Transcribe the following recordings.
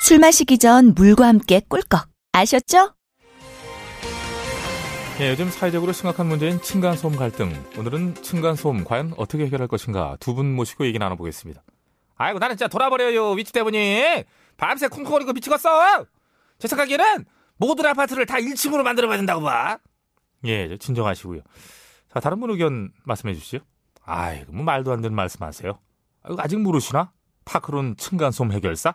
술 마시기 전 물과 함께 꿀꺽. 아셨죠? 예, 요즘 사회적으로 심각한 문제인 층간소음 갈등. 오늘은 층간소음 과연 어떻게 해결할 것인가 두 분 모시고 얘기 나눠보겠습니다. 아이고 나는 진짜 돌아버려요 위치 때문에 밤새 쿵쿵거리고 미치겠어. 제 생각에는 모든 아파트를 다 1층으로 만들어봐야 된다고 봐. 예, 진정하시고요. 자 다른 분 의견 말씀해 주시죠. 아이고 뭐 말도 안 되는 말씀하세요. 아직 모르시나? 파크론 층간소음 해결사?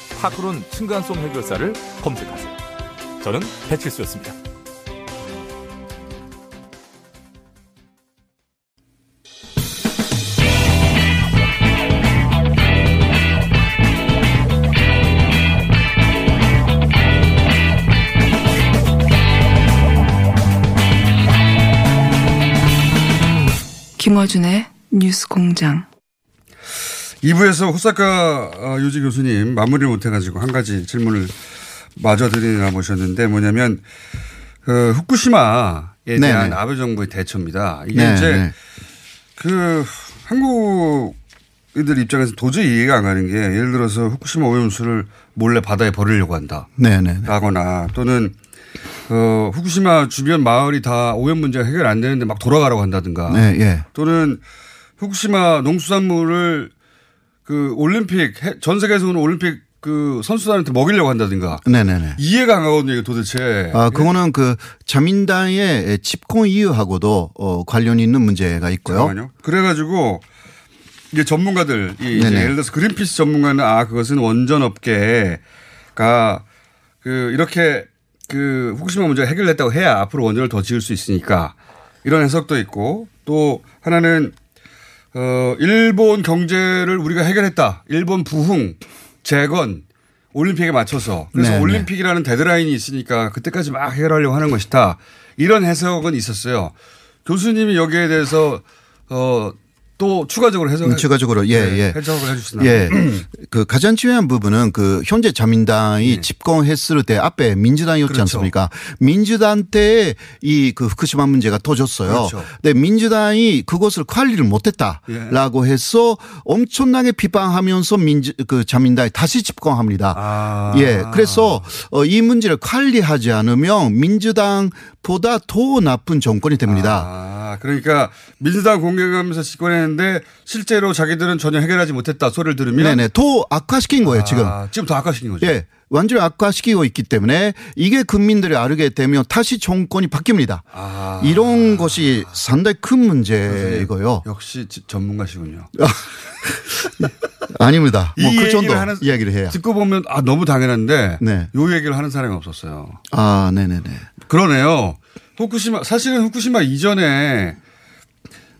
파크론 층간소음 해결사를 검색하세요. 저는 배칠수였습니다. 김어준의 뉴스 공장. 2부에서 호사카 어, 유지 교수님 마무리를 못해가지고 한 가지 질문을 마저 드리나 모셨는데 뭐냐면 그 후쿠시마에 대한 네네. 아베 정부의 대처입니다. 이게 네, 이제 네. 그 한국인들 입장에서 도저히 이해가 안 가는 게 예를 들어서 후쿠시마 오염수를 몰래 바다에 버리려고 한다. 네네. 라거나 또는 어, 후쿠시마 주변 마을이 다 오염 문제가 해결 안 되는데 막 돌아가라고 한다든가. 네, 예. 또는 후쿠시마 농수산물을 그 올림픽 해- 전 세계에서 오는 올림픽 그 선수단한테 먹이려고 한다든가 네네네. 이해가 안 가거든요 이게 도대체 아, 그거는 그 자민당의 집권 이유하고도 어, 관련이 있는 문제가 있고요. 잠깐만요. 그래가지고 이게 전문가들 이. 예를 들어서 그린피스 전문가는 아 그것은 원전 업계가 그 이렇게 그 후쿠시마 문제가 해결됐다고 해야 앞으로 원전을 더 지을 수 있으니까 이런 해석도 있고 또 하나는 어 일본 경제를 우리가 해결했다. 일본 부흥 재건 올림픽에 맞춰서 그래서 네네. 올림픽이라는 데드라인이 있으니까 그때까지 막 해결하려고 하는 것이다. 이런 해석은 있었어요. 교수님이 여기에 대해서 어 또 추가적으로 해석 음, 추가적으로 예, 네, 예. 해석을 해주시나요? 예. 그 가장 중요한 부분은 그 현재 자민당이 집권했을 때 앞에 민주당이었지 네. 그렇죠. 않습니까? 민주당 때 이 그 후쿠시마 문제가 터졌어요. 그렇죠. 근데 민주당이 그것을 관리를 예. 못했다라고 해서 엄청나게 비판하면서 민주 그 자민당이 다시 집권합니다. 아. 예. 그래서 어, 이 문제를 관리하지 않으면 민주당 보다 더 나쁜 정권이 됩니다. 아, 그러니까 민주당 공격하면서 집권했는데 실제로 자기들은 전혀 해결하지 못했다 소리를 들으면 네네. 더 악화시킨 거예요, 지금. 아, 지금 더 악화시킨 거죠. 예. 완전히 악화시키고 있기 때문에 이게 국민들이 알게 되면 다시 정권이 바뀝니다. 아. 이런 것이 상당히 큰 문제이고요. 역시 지- 전문가시군요. 아닙니다. 뭐이그 얘기를 정도 하는- 이야기를 해야. 듣고 보면 아 너무 당연한데 네. 요 얘기를 하는 사람이 없었어요. 아, 네네네. 그러네요. 후쿠시마 사실은 후쿠시마 이전에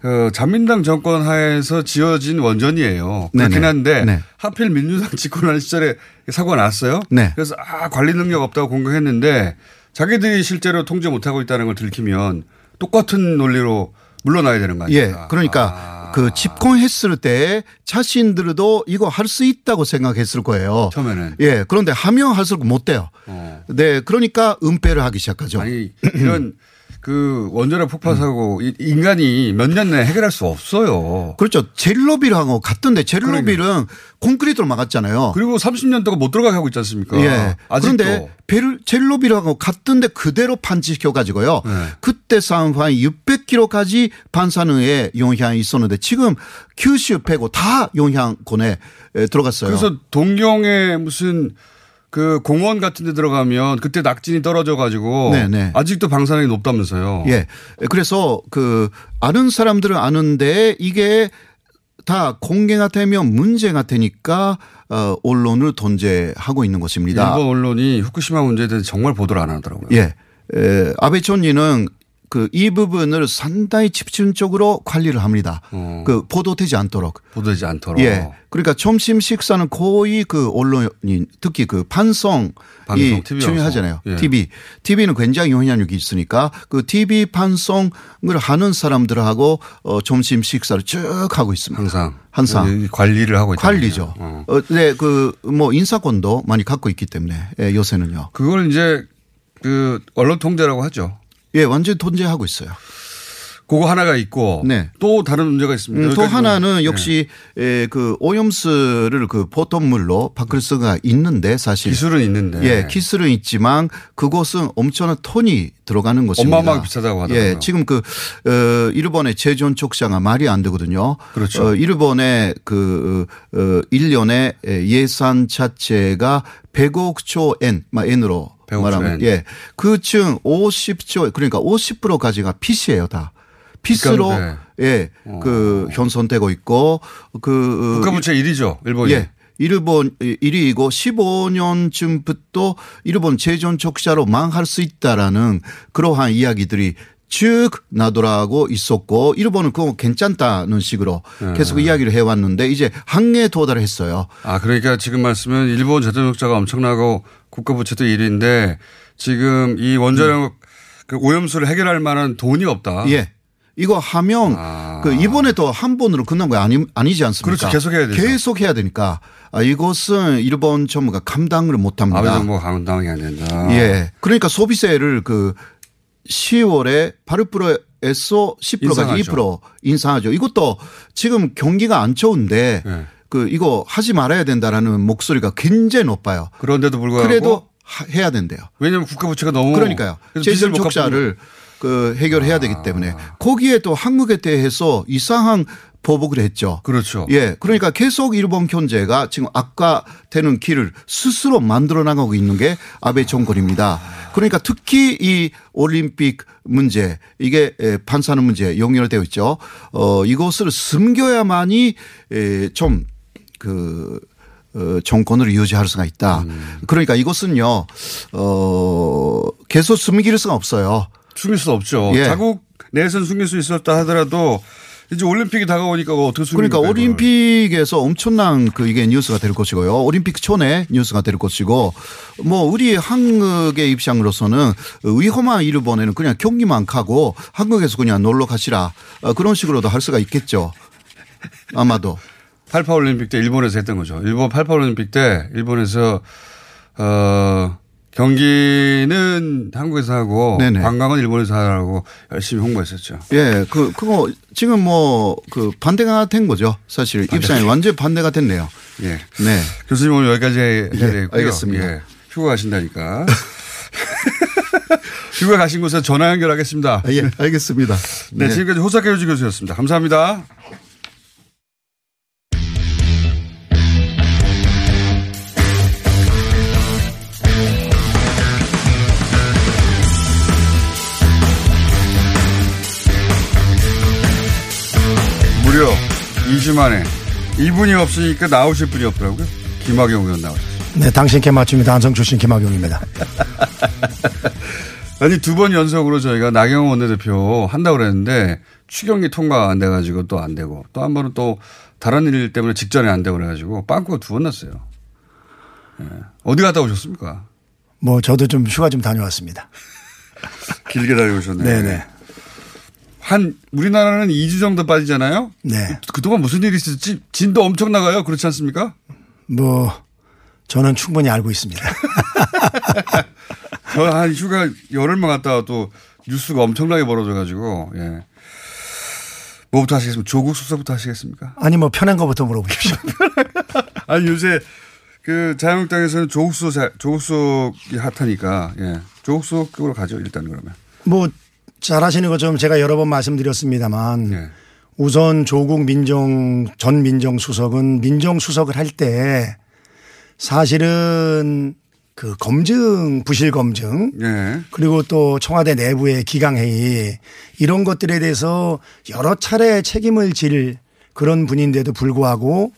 어, 자민당 정권 하에서 지어진 원전이에요. 그렇긴. 한데 네. 하필 민주당 집권하는 시절에 사고가 났어요. 네. 그래서 아 관리 능력 없다고 공격했는데 자기들이 실제로 통제 못하고 있다는 걸 들키면 똑같은 논리로 물러나야 되는 거 예. 아닙니까? 그러니까 아, 그 집권했을 때 자신들도 이거 할 수 있다고 생각했을 거예요. 처음에는 예. 그런데 하면 할수록 못 돼요. 어. 네. 그러니까 은폐를 하기 시작하죠. 아니 이런 그 원전의 폭파 사고 이- 인간이 몇 년 내에 해결할 수 없어요. 그렇죠. 제르노빌하고 같던데 제르노빌은 콘크리트로 막았잖아요. 그리고 30년 동안 못 들어가게 하고 있지 않습니까? 예. 아직도. 그런데 젤로비라고 갔던데 그대로 판치시켜 가지고요. 네. 그때 상황이 600km까지 반사능에 영향이 있었는데 지금 큐슈 빼고 다 영향권에 에, 들어갔어요. 그래서 동경에 무슨 그 공원 같은 데 들어가면 그때 낙진이 떨어져 가지고 네네. 아직도 방사능이 높다면서요. 예. 그래서 그 아는 사람들은 아는데 이게 다 공개가 되면 문제가 되니까 어 언론을 돈제하고 있는 것입니다. 일본 언론이 후쿠시마 문제에 대해서 정말 보도를 안 하더라고요. 예. 에, 아베 총리는 그 이 부분을 상당히 집중적으로 관리를 합니다. 어. 그 보도되지 않도록. 보도되지 않도록. 예. 그러니까 점심 식사는 거의 그 언론이 특히 그 판성이 방송. 중요하잖아요. 예. TV. TV는 굉장히 영향력이 있으니까 그 TV 판송을 하는 사람들하고 어 점심 식사를 쭉 하고 있습니다. 항상 항상. 이 관리를 하고 있다. 관리죠. 어. 어, 네, 그 뭐 인사권도 많이 갖고 있기 때문에 예, 요새는요. 그걸 이제 그 언론 통제라고 하죠. 예, 완전히 통제하고 있어요. 그거 하나가 있고 네. 또 다른 문제가 있습니다. 음, 또 하나는 보면. 역시 에, 그 오염수를 그 보통 물로 바꿀 수가 있는데 사실 기술은 있는데. 예, 기술은 있지만 그곳은 엄청난 톤이 들어가는 것입니다. 어마어마하게 비싸다고 하더라고요. 예, 지금 그 어, 일본의 제존 촉사가 말이 안 되거든요. 그렇죠. 어, 일본의 그 어, 1년에 예산 자체가 100억 초 엔, 막 엔으로 100억 말하면. 예. 그중 50조 그러니까 50%까지가 피시예요, 다. 피스로 그러니까, 예, 그 현선되고 있고 그 국가부채 1위죠. 일본이. 예. 일본 1위이고 15년쯤부터 일본 재정 적자로 망할 수 있다라는 그러한 이야기들이 쭉 나돌아고 있었고 일본은 그거 괜찮다는 식으로 계속 이야기를 해왔는데 이제 한계에 도달했어요. 아 그러니까 지금 말씀은 일본 재정적자가 엄청나고 국가부채도 1위인데 지금 이 원자력 그 오염수를 해결할 만한 돈이 없다. 예. 이거 하면 아. 그 이번에도 한 번으로 끝난 거 아니, 아니지 않습니까? 그렇죠. 계속 해야 되죠. 계속 해야 되니까 아, 이것은 일본 정부가 감당을 못 합니다. 아베 정부가 감당이 안 된다. 예. 그러니까 소비세를 그 10월에 8%에서 10%까지 인상하죠. 2% 인상하죠. 이것도 지금 경기가 안 좋은데 예. 그 이거 하지 말아야 된다라는 목소리가 굉장히 높아요. 그런데도 불구하고 그래도 하- 해야 된대요. 왜냐하면 국가 부채가 너무 그러니까요. 재정 못 적자를 그 해결해야 되기 아. 때문에 거기에 또 한국에 대해서 이상한 보복을 했죠. 그렇죠. 예. 그러니까 계속 일본 경제가 지금 악화되는 길을 스스로 만들어 나가고 있는 게 아베 정권입니다. 그러니까 특히 이 올림픽 문제 이게 에, 반사는 문제 연결되어 있죠. 어, 이것을 숨겨야만이 좀 그 어, 정권을 유지할 수가 있다. 그러니까 이것은요, 어, 계속 숨길 수가 없어요. 숨길 수 없죠. 예. 자국 내에서는 숨길 수 있었다 하더라도 이제 올림픽이 다가오니까 어떻게 숨깁니까? 그러니까 이걸. 올림픽에서 엄청난 그 이게 뉴스가 될 것이고요. 올림픽 촌에 뉴스가 될 것이고 뭐 우리 한국의 입장으로서는 위험한 일본에는 그냥 경기만 가고 한국에서 그냥 놀러 가시라 어, 그런 식으로도 할 수가 있겠죠. 아마도. 88 올림픽 때 일본에서 했던 거죠. 일본 88 올림픽 때 일본에서 어 경기는 한국에서 하고 네네. 관광은 일본에서 하라고 열심히 홍보했었죠. 예, 그, 그거 지금 뭐 그 반대가 된 거죠. 사실 입장이 완전 반대가 됐네요. 예. 네. 교수님 오늘 여기까지 해야 예, 되고요. 알겠습니다. 예. 휴가 가신다니까. 휴가 가신 곳에 전화 연결하겠습니다. 아, 예, 알겠습니다. 네, 지금까지 호사카 유지 교수였습니다. 감사합니다. 만에 이분이 없으니까 나오실 분이 없더라고요. 김학용 의원 나오셨어요. 네, 당신께 맞춥니다. 안성 출신 김학용입니다. 아니 두 번 연속으로 저희가 나경원 원내대표 한다고 그랬는데 추경이 통과 안 돼가지고 또 안 되고 또 한 번은 또 다른 일 때문에 직전에 안 되고 그래가지고 빵꾸가 두 번 났어요. 예. 어디 갔다 오셨습니까? 뭐 저도 좀 휴가 좀 다녀왔습니다. 길게 다녀오셨네요. 네네. 한 우리나라는 2주 정도 빠지잖아요. 네. 그동안 무슨 일이 있었지? 진도 엄청 나가요. 그렇지 않습니까? 뭐 저는 충분히 알고 있습니다. 저한 휴가 열흘만 갔다 와도 뉴스가 엄청나게 벌어져 가지고 예. 뭐부터 하시겠습니까? 조국 수사부터 하시겠습니까? 아니 뭐 편한 거부터 물어보십시오. 아니 요새 그 자유한국당에서는 조국수 자- 조국 수이 핫하니까 예. 조국 수 쪽으로 가죠 일단 그러면. 뭐 잘하시는 것처럼 제가 여러 번 말씀드렸습니다만 예. 우선 조국 민정 전 민정수석은 민정수석을 할 때 사실은 그 검증 부실 검증 예. 그리고 또 청와대 내부의 기강회의 이런 것들에 대해서 여러 차례 책임을 질 그런 분인데도 불구하고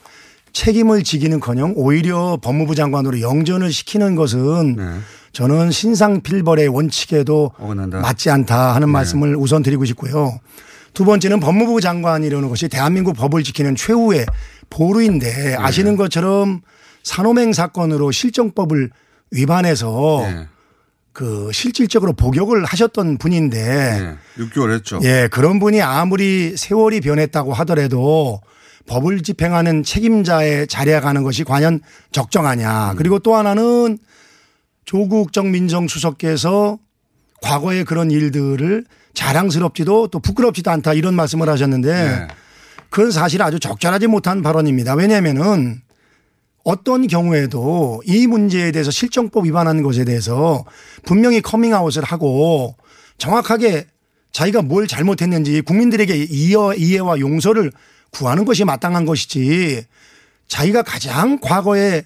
책임을 지기는커녕 오히려 법무부 장관으로 영전을 시키는 것은 네. 저는 신상필벌의 원칙에도 어긋난다. 맞지 않다 하는 말씀을 우선 드리고 싶고요. 두 번째는 법무부 장관이라는 것이 대한민국 법을 지키는 최후의 보루인데 아시는 것처럼 산호맹 사건으로 실정법을 위반해서 예. 그 실질적으로 복역을 하셨던 분인데 예. 6개월 했죠. 예, 그런 분이 아무리 세월이 변했다고 하더라도 법을 집행하는 책임자의 자리에 가는 것이 과연 적정하냐. 그리고 또 하나는 조국 정 민정수석께서 과거의 그런 일들을 자랑스럽지도 또 부끄럽지도 않다 이런 말씀을 하셨는데 예. 그건 사실 아주 적절하지 못한 발언입니다. 왜냐하면은 어떤 경우에도 이 문제에 대해서 실정법 위반하는 것에 대해서 분명히 커밍아웃을 하고 정확하게 자기가 뭘 잘못했는지 국민들에게 이해, 이해와 용서를 구하는 것이 마땅한 것이지 자기가 가장 과거에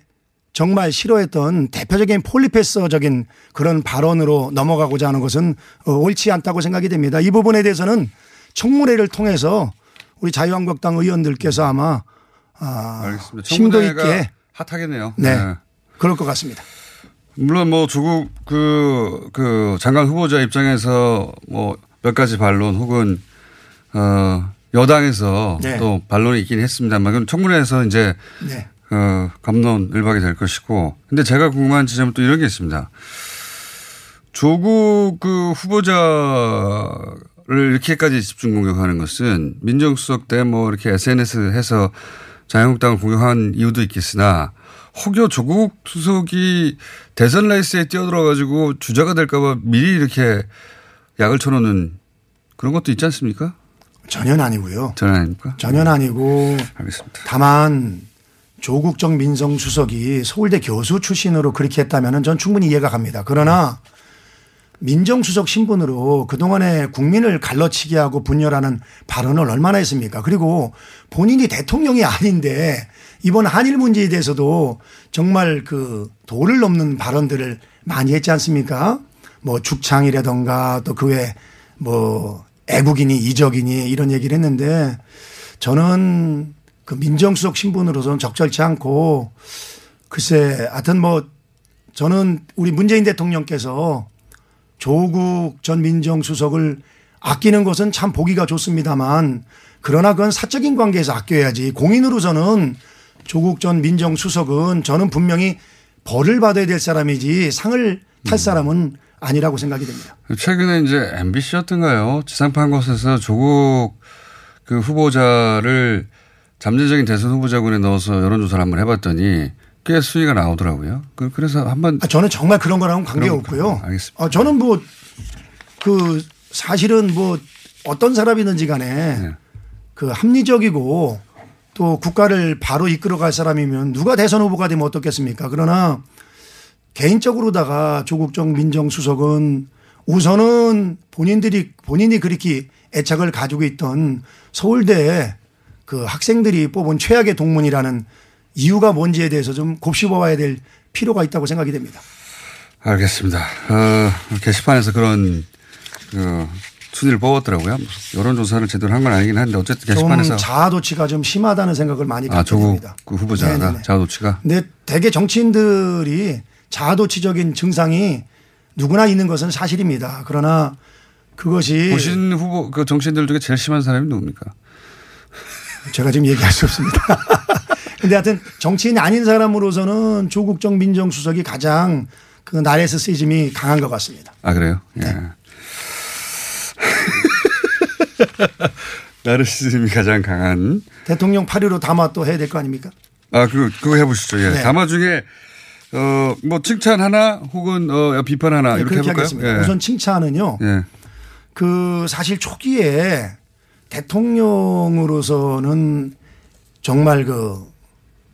정말 싫어했던 대표적인 폴리페서적인 그런 발언으로 넘어가고자 하는 것은 어, 옳지 않다고 생각이 됩니다. 이 부분에 대해서는 청문회를 통해서 우리 자유한국당 의원들께서 아마 아. 심도 있게 핫하겠네요. 네. 예. 그럴 것 같습니다. 물론 뭐 조국 그, 그 장관 후보자 입장에서 뭐 몇 가지 반론 혹은 어 여당에서 네. 또 반론이 있긴 했습니다만 그럼 청문회에서 이제 네. 어 감론 일박이 될 것이고 근데 제가 궁금한 지점은 또 이런 게 있습니다. 조국 그 후보자를 이렇게까지 집중 공격하는 것은 민정수석 때 뭐 이렇게 SNS 해서 자유한국당을 공격한 이유도 있겠으나 혹여 조국 수석이 대선 레이스에 뛰어들어 가지고 주자가 될까봐 미리 이렇게 약을 쳐놓는 그런 것도 있지 않습니까? 전혀 아니고요. 전혀 아닙니까? 전혀 아니고 알겠습니다. 다만 조국정 민정수석이 서울대 교수 출신으로 그렇게 했다면 전 충분히 이해가 갑니다. 그러나 민정수석 신분으로 그동안에 국민을 갈라치게 하고 분열하는 발언을 얼마나 했습니까? 그리고 본인이 대통령이 아닌데 이번 한일 문제에 대해서도 정말 그 도를 넘는 발언들을 많이 했지 않습니까? 뭐 죽창이라던가 또 그외뭐 애국이니 이적이니 이런 얘기를 했는데 저는 그 민정수석 신분으로서는 적절치 않고 글쎄 하여튼 뭐 저는 우리 문재인 대통령께서 조국 전 민정수석을 아끼는 것은 참 보기가 좋습니다만 그러나 그건 사적인 관계에서 아껴야지. 공인으로서는 조국 전 민정수석은 저는 분명히 벌을 받아야 될 사람이지 상을 탈 사람은 아니라고 생각이 됩니다. 최근에 이제 MBC였던가요? 지상파 곳에서 조국 그 후보자를 잠재적인 대선 후보자군에 넣어서 여론조사를 한번 해봤더니 꽤 수위가 나오더라고요. 그- 그래서 한번 아, 저는 정말 그런 거랑은 관계 그럼, 없고요. 알겠습니다. 아, 저는 뭐 그 사실은 뭐 어떤 사람이든지 간에 네. 그 합리적이고 또 국가를 바로 이끌어갈 사람이면 누가 대선 후보가 되면 어떻겠습니까? 그러나 개인적으로다가 조국정 민정수석은 우선은 본인들이 본인이 그렇게 애착을 가지고 있던 서울대 그 학생들이 뽑은 최악의 동문이라는 이유가 뭔지에 대해서 좀 곱씹어 봐야 될 필요가 있다고 생각이 됩니다. 알겠습니다. 어, 게시판에서 그런 그 순위를 뽑았더라고요. 여론조사를 제대로 한 건 아니긴 한데 어쨌든 좀 게시판에서 자아도취가 좀 심하다는 생각을 많이 아 갖게 조국 됩니다. 그 후보자가. 자도치가 근데 대개 정치인들이 자아도취적인 증상이 누구나 있는 것은 사실입니다. 그러나 그것이 보신 후보 그 정치인들 중에 제일 심한 사람이 누굽니까? 제가 지금 얘기할 수 없습니다. 근데 하여튼 정치인이 아닌 사람으로서는 조국정 민정수석이 가장 그 나레스시즘이 강한 것 같습니다. 아 그래요? 네. 예. 나르시즘이 가장 강한 대통령 8.15 담화 또 해야 될 거 아닙니까? 아, 그, 그거 해보시죠. 예. 네. 담화 중에, 어, 뭐, 칭찬 하나 혹은, 어, 비판 하나 네, 이렇게 해볼까요? 하겠습니다. 예. 우선 칭찬은요. 예. 그 사실 초기에 대통령으로서는 정말 그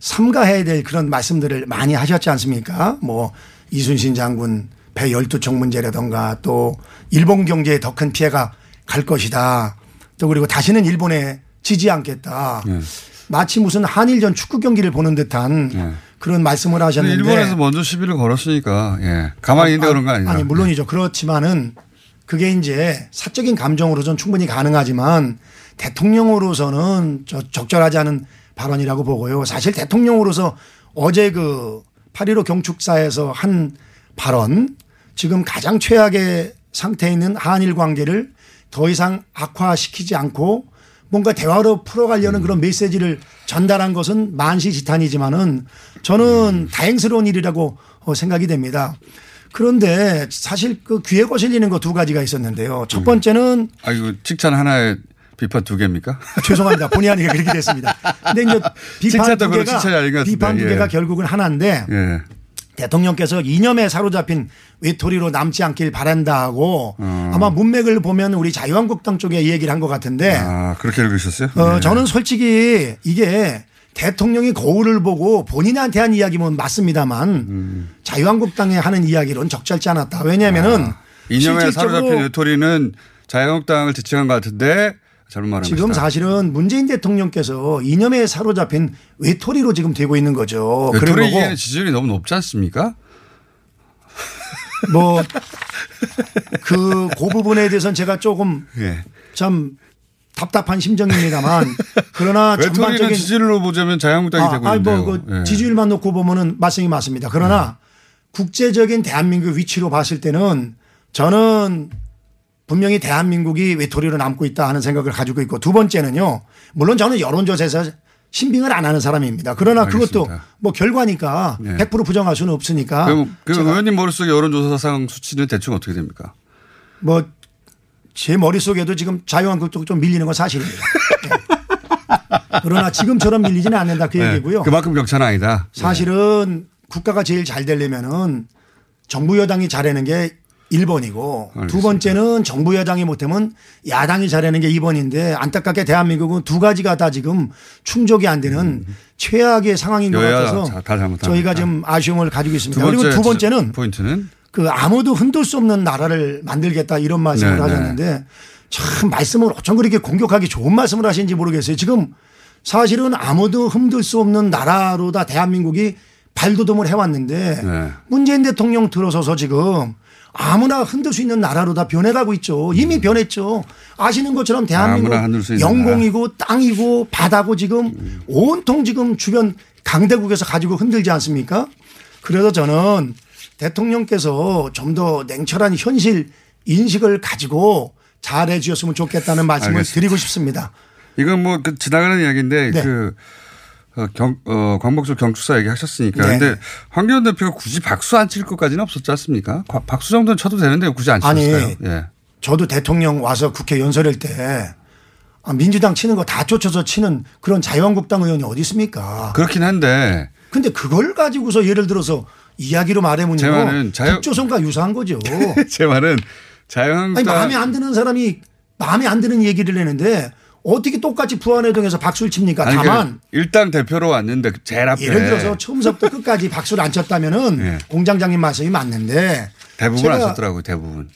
삼가해야 될 그런 말씀들을 많이 하셨지 않습니까? 뭐 이순신 장군 배 열두 척 문제라던가 또 일본 경제에 더 큰 피해가 갈 것이다. 또 그리고 다시는 일본에 지지 않겠다. 예. 마치 무슨 한일전 축구 경기를 보는 듯한 예. 그런 말씀을 하셨는데 일본에서 먼저 시비를 걸었으니까 예. 가만히 있는데 그런 거 아니냐. 아니 물론이죠. 그렇지만은 그게 이제 사적인 감정으로 전 충분히 가능하지만 대통령으로서는 저 적절하지 않은 발언이라고 보고요. 사실 대통령으로서 어제 그 8.15 경축사에서 한 발언 지금 가장 최악의 상태에 있는 한일 관계를 더 이상 악화시키지 않고 뭔가 대화로 풀어가려는 그런 메시지를 전달한 것은 만시지탄이지만은 저는 다행스러운 일이라고 어, 생각이 됩니다. 그런데 사실 그 귀에 거슬리는 거 두 가지가 있었는데요. 첫 번째는 아 이거 칭찬 하나에 비판 두 개입니까? 죄송합니다. 본의 아니게 그렇게 됐습니다. 근데 이제 비판 칭찬도 두 개가 칭찬이 아닌 것 같은데. 비판 두 예. 개가 결국은 하나인데 예. 대통령께서 이념에 사로잡힌 외톨이로 남지 않길 바란다 하고 아마 문맥을 보면 우리 자유한국당 쪽에 이 얘기를 한 것 같은데 아 그렇게 읽으셨어요? 어, 예. 저는 솔직히 이게 대통령이 거울을 보고 본인한테 한 이야기면 맞습니다만 음. 자유한국당에 하는 이야기로는 적절치 않았다. 왜냐하면은 아, 이념에 사로잡힌 외톨이는 자유한국당을 지칭한 것 같은데 잘못 말한 지금 것이다. 사실은 문재인 대통령께서 이념에 사로잡힌 외톨이로 지금 되고 있는 거죠. 외톨이에는 지지율이 너무 높지 않습니까? 뭐 그, 그 부분에 대해서는 제가 조금 예. 참 답답한 심정입니다만 그러나 전반적인 지지율로 보자면 자유한국당이 되고 아니 있는데요. 뭐, 그 예. 지지율만 놓고 보면은 말씀이 맞습니다. 그러나 국제적인 대한민국 위치로 봤을 때는 저는 분명히 대한민국이 외톨이로 남고 있다 하는 생각을 가지고 있고 두 번째는요. 물론 저는 여론조사에서 신빙을 안 하는 사람입니다. 그러나 그것도 알겠습니다. 뭐 결과니까 네. 100% 부정할 수는 없으니까 그럼 그 의원님 머릿속에 여론조사상 수치는 대충 어떻게 됩니까? 뭐 제 머릿속에도 지금 자유한국도 좀 밀리는 건 사실입니다. 네. 그러나 지금처럼 밀리지는 않는다 그 네. 얘기고요. 그만큼 격차는 아니다. 사실은 국가가 제일 잘 되려면은 정부 여당이 잘하는 게 1번이고 두. 번째는 정부 여당이 못하면 야당이 잘하는 게 2번인데 안타깝게 대한민국은 두 가지가 다 지금 충족이 안 되는 최악의 상황인 것 음. 같아서 다- 다. 저희가 지금 아쉬움을 가지고 있습니다. 두 그리고 두 번째는 포인트는 그 아무도 흔들 수 없는 나라를 만들겠다 이런 말씀을 네, 하셨는데 참 말씀을 어쩜 그렇게 공격하기 좋은 말씀을 하시는지 모르겠어요. 지금 사실은 아무도 흔들 수 없는 나라로 다 대한민국이 발돋움을 해왔는데 네. 문재인 대통령 들어서서 지금 아무나 흔들 수 있는 나라로 다 변해가고 있죠. 이미 변했죠. 아시는 것처럼 대한민국 음. 영공이고 땅이고 바다고 지금 온통 지금 주변 강대국에서 가지고 흔들지 않습니까? 그래서 저는 대통령께서 좀 더 냉철한 현실 인식을 가지고 잘해 주셨으면 좋겠다는 말씀을 알겠습니다. 드리고 싶습니다. 이건 뭐 그 지나가는 이야기인데 네. 그 어, 경, 어, 광복절 경축사 얘기 하셨으니까. 네. 근데 황교안 대표가 굳이 박수 안 칠 것까지는 없었지 않습니까? 과- 박수 정도는 쳐도 되는데 굳이 안 아니. 치셨어요. 예. 저도 대통령 와서 국회 연설할 때 아, 민주당 치는 거 다 쫓아서 치는 그런 자유한국당 의원이 어디 있습니까? 그렇긴 한데 근데 그걸 가지고서 예를 들어서 이야기로 제 말해보면 말은 자유- 북조선과 유사한 거죠. 제 말은 아니 자유한국당 마음에 안 드는 사람이 마음에 안 드는 얘기를 내는데 어떻게 똑같이 부안회동에서 박수를 칩니까? 아니, 다만 그 일당 대표로 왔는데 제일 앞에 예를 들어서 처음부터 끝까지 박수를 안 쳤다면은 네. 공장장님 말씀이 맞는데 대부분 안 쳤더라고요. 대부분.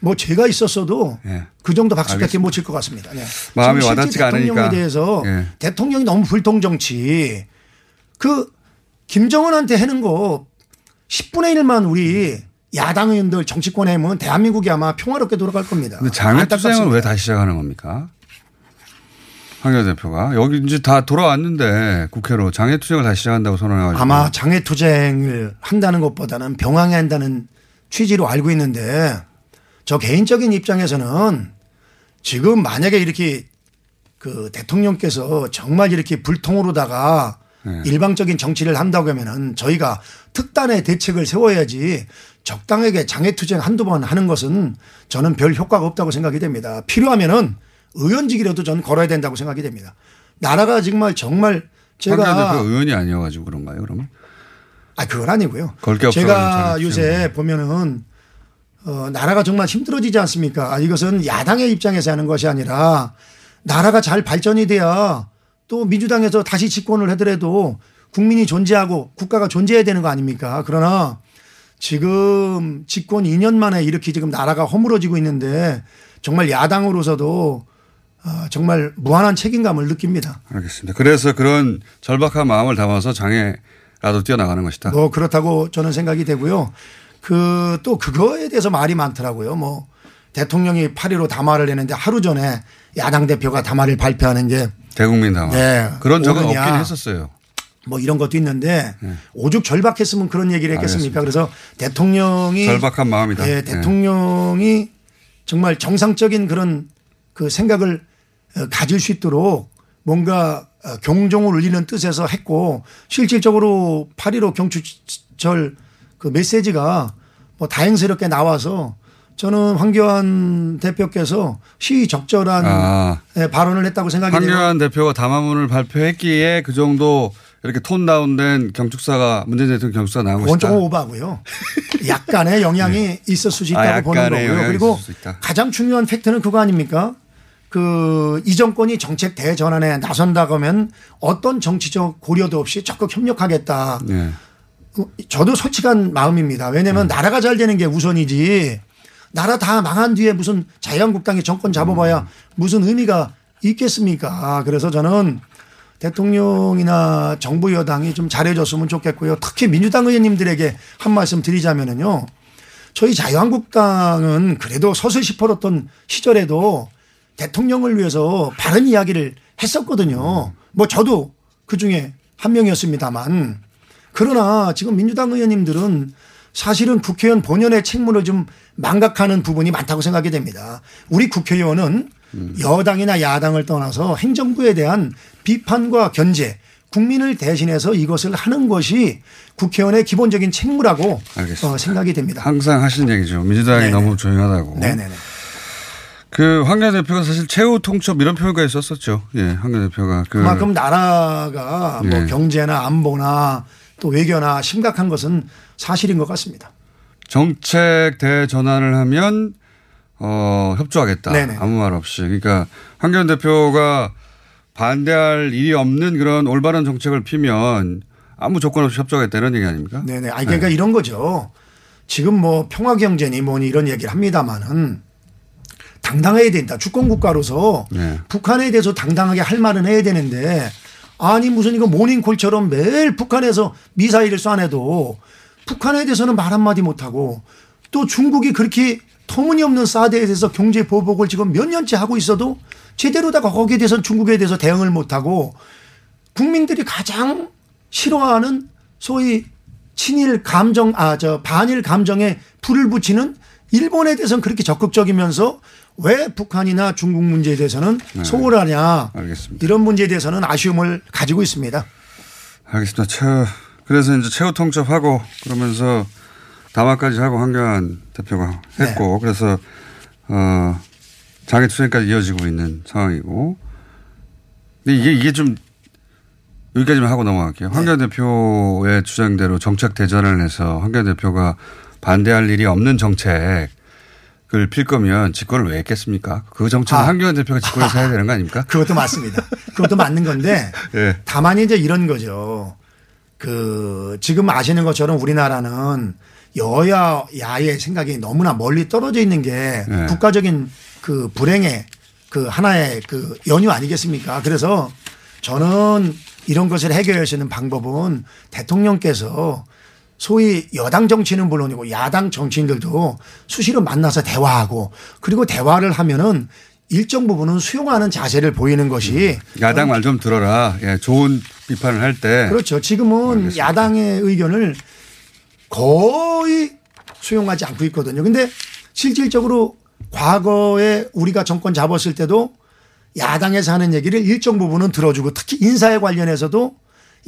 뭐 제가 있었어도 예. 그 정도 박수밖에. 못 칠 것 같습니다. 네. 마음이 와닿지가 대통령에 않으니까. 대해서 예. 대통령이 너무 불통 정치 그 김정은한테 하는 거 10분의 1만 우리 야당 의원들 정치권에 하면 대한민국이 아마 평화롭게 돌아갈 겁니다. 투쟁은 안타깝습니다. 왜 다시 시작하는 겁니까? 황교안 대표가 여기 이제 다 돌아왔는데 국회로 장외 투쟁을 다시 시작한다고 선언해가지고 아마 장애 투쟁을 한다는 것보다는 병항해 한다는 취지로 알고 있는데 저 개인적인 입장에서는 지금 만약에 이렇게 그 대통령께서 정말 이렇게 불통으로다가 네. 일방적인 정치를 한다고 하면은 저희가 특단의 대책을 세워야지 적당하게 장애 투쟁 한두 번 하는 것은 저는 별 효과가 없다고 생각이 됩니다. 필요하면은 의원직이라도 저는 걸어야 된다고 생각이 됩니다. 나라가 정말 정말 제가 대표 의원이 아니어가지고 그런가요? 그러면 아, 그건 아니고요. 제가 요새 보면은 어, 나라가 정말 힘들어지지 않습니까? 아, 이것은 야당의 입장에서 하는 것이 아니라 나라가 잘 발전이 돼야 또 민주당에서 다시 집권을 하더라도 국민이 존재하고 국가가 존재해야 되는 거 아닙니까? 그러나 지금 집권 2년 만에 이렇게 지금 나라가 허물어지고 있는데 정말 야당으로서도 어, 정말 무한한 책임감을 느낍니다. 알겠습니다. 그래서 그런 절박한 마음을 담아서 장애 라도 뛰어나가는 것이다. 뭐 그렇다고 저는 생각이 되고요. 그 또 그거에 대해서 말이 많더라고요. 뭐 대통령이 8.15 담화를 했는데 하루 전에 야당 대표가 담화를 발표하는 게 대국민 담화. 네. 그런 적은 옳으냐. 없긴 했었어요. 뭐 이런 것도 있는데 오죽 절박했으면 그런 얘기를 했겠습니까? 그래서 대통령이 절박한 마음이다. 예, 예. 대통령이 정말 정상적인 그런 그 생각을 어, 가질 수 있도록 뭔가 어, 경종을 울리는 뜻에서 했고 실질적으로 8.15 경축절 그 메시지가 뭐 다행스럽게 나와서 저는 황교안 대표께서 시적절한 아. 예, 발언을 했다고 생각이 돼요. 황교안 대표가 담화문을 발표했기에 그 정도 이렇게 톤 다운된 경축사가 문재인 대통령 경축사 나온 것이다. 조금 오바고요. 약간의 영향이 있을 수 있다고 아, 보는 거고요. 그리고. 가장 중요한 팩트는 그거 아닙니까? 그 이 정권이 정책 대전환에 나선다고 하면 어떤 정치적 고려도 없이 적극 협력하겠다. 예. 저도 솔직한 마음입니다. 왜냐하면 음. 나라가 잘 되는 게 우선이지. 나라 다 망한 뒤에 무슨 자유한국당이 정권 잡아봐야 음. 무슨 의미가 있겠습니까? 그래서 저는 대통령이나 정부 여당이 좀 잘해줬으면 좋겠고요. 특히 민주당 의원님들에게 한 말씀 드리자면은요. 저희 자유한국당은 그래도 서슬시 펄었던 시절에도 대통령을 위해서 바른 이야기를 했었거든요. 뭐 저도 그 중에 한 명이었습니다만 그러나 지금 민주당 의원님들은 사실은 국회의원 본연의 책무를 좀 망각하는 부분이 많다고 생각이 됩니다. 우리 국회의원은 여당이나 야당을 떠나서 행정부에 대한 비판과 견제, 국민을 대신해서 이것을 하는 것이 국회의원의 기본적인 책무라고 알겠습니다. 어, 생각이 됩니다. 항상 하시는 얘기죠. 민주당이 네네. 너무 조용하다고. 네네네. 그 황교안 대표가 사실 최후 통첩 이런 표현까지 썼었죠. 예, 황교안 대표가 그 그만큼 나라가 뭐 네. 경제나 안보나 또 외교나 심각한 것은 사실인 것 같습니다. 정책 대전환을 하면 어 협조하겠다. 네네. 아무 말 없이. 그러니까 황교안 대표가 반대할 일이 없는 그런 올바른 정책을 피면 아무 조건 없이 협조하겠다 이런 얘기 아닙니까? 네네. 아니 그러니까 이런 거죠. 지금 뭐 평화 경제니 뭐니 이런 얘기를 합니다만은 당당해야 된다. 주권 국가로서 네. 북한에 대해서 당당하게 할 말은 해야 되는데 아니 무슨 이거 모닝콜처럼 매일 북한에서 미사일을 쏴내도 북한에 대해서는 말 한마디 못하고 또 중국이 그렇게 터무니없는 사드에 대해서 경제 보복을 지금 몇 년째 하고 있어도 제대로 다 거기에 대해서 중국에 대해서 대응을 못하고 국민들이 가장 싫어하는 소위 친일 감정 아 저 반일 감정에 불을 붙이는 일본에 대해서는 그렇게 적극적이면서 왜 북한이나 중국 문제에 대해서는 소홀하냐 알겠습니다. 이런 문제에 대해서는 아쉬움을 가지고 있습니다. 알겠습니다. 최 그래서 이제 최후 통첩하고 그러면서 담화까지 하고 황교안 대표가 했고 네. 그래서 어 장애 투쟁까지 이어지고 있는 상황이고 근데 이게 이게 좀 여기까지만 하고 넘어갈게요. 황교안 대표의 주장대로 정책 대전을 해서 황교안 대표가 반대할 일이 없는 정책 을필 거면 집권을 왜 했겠습니까? 그 정책은 아. 황교안 대표가 집권해서 해야 되는 거 아닙니까? 그것도 맞습니다. 그것도 맞는 건데 예. 다만 이제 이런 거죠. 그 지금 아시는 것처럼 우리나라는 여야 야의 생각이 너무나 멀리 떨어져 있는 게 네. 국가적인 그 불행의 그 하나의 그 연유 아니겠습니까? 그래서 저는 이런 것을 해결할 수 있는 방법은 대통령께서 소위 여당 정치는 물론이고 야당 정치인들도 수시로 만나서 대화하고 그리고 대화를 하면은 일정 부분은 수용하는 자세를 보이는 것이 야당 말 좀 들어라. 예, 좋은 비판을 할 때. 그렇죠. 지금은 야당의 의견을 거의 수용하지 않고 있거든요. 근데 실질적으로 과거에 우리가 정권 잡았을 때도 야당에서 하는 얘기를 일정 부분은 들어주고 특히 인사에 관련해서도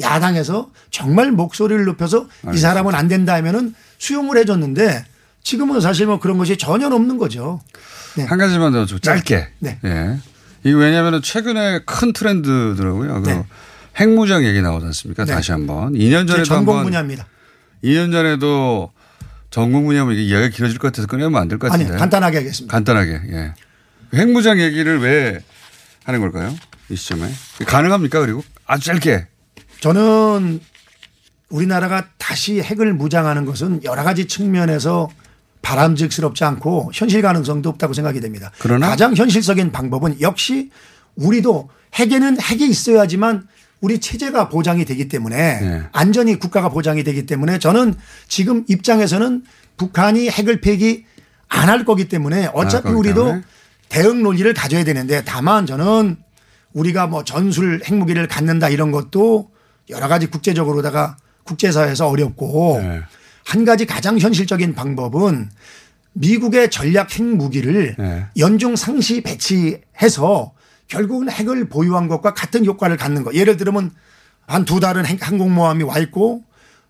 야당에서 정말 목소리를 높여서 이 사람은 안 된다 하면은 수용을 해줬는데 지금은 사실 뭐 그런 것이 전혀 없는 거죠. 네. 한 가지만 더좀 짧게. 네. 예. 이게 왜냐하면 최근에 큰 트렌드더라고요. 그 네. 핵무장 얘기 나오지 않습니까? 네. 다시 한번. 2년 제 전에도 전공. 분야입니다. 2년 전에도 전공 분야면 이게 이야기가 길어질 것 같아서 꺼내면 안 될것 아니 같은데. 간단하게 하겠습니다. 간단하게. 예. 핵무장 얘기를 왜 하는 걸까요? 이 시점에. 가능합니까? 그리고 아주 짧게. 저는 우리나라가 다시 핵을 무장하는 것은 여러 가지 측면에서 바람직스럽지 않고 현실 가능성도 없다고 생각이 됩니다. 그러나? 가장 현실적인 방법은 역시 우리도 핵에는 핵이 있어야지만 우리 체제가 보장이 되기 때문에 네. 안전이 국가가 보장이 되기 때문에 저는 지금 입장에서는 북한이 핵을 폐기 안 할 거기 때문에 어차피 우리도 때문에. 대응 논리를 가져야 되는데 다만 저는 우리가 뭐 전술 핵무기를 갖는다 이런 것도 여러 가지 국제적으로다가 국제사회에서 어렵고 네. 한 가지 가장 현실적인 방법은 미국의 전략 핵무기를 네. 연중 상시 배치해서 결국은 핵을 보유한 것과 같은 효과를 갖는 거. 예를 들면 한 두 달은 핵- 항공모함이 와 있고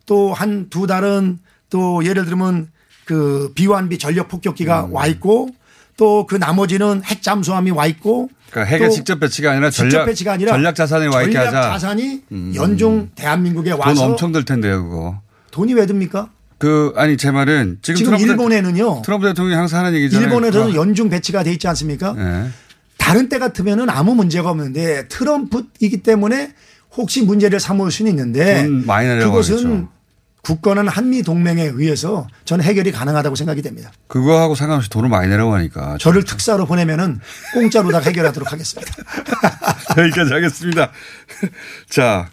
또 한 두 달은 또 예를 들면 그 비완비 전력 폭격기가 음. 와 있고 또 그 나머지는 핵 잠수함이 와 있고 그러니까 핵의 또 직접 배치가 아니라 직접 전략 배치가 아니라 전략 자산에 와 있게 전략 하자. 음. 자산이 연중 대한민국에 돈 와서 엄청 들 텐데요, 그거. 돈이 왜 듭니까? 그 아니 제 말은 지금, 지금 트럼프 대- 일본에는요. 트럼프 대통령이 항상 하는 얘기잖아요. 일본에서는 아, 연중 배치가 돼 있지 않습니까? 예. 다른 때 같으면은 아무 문제가 없는데 트럼프이기 때문에 혹시 문제를 삼을 수는 있는데 돈 그것은 굳건한 한미 동맹에 의해서 저는 해결이 가능하다고 생각이 됩니다. 그거하고 상관없이 돈을 많이 내라고 하니까. 저를 특사로 보내면은 공짜로 다 해결하도록 하겠습니다. 여기까지 하겠습니다. 자,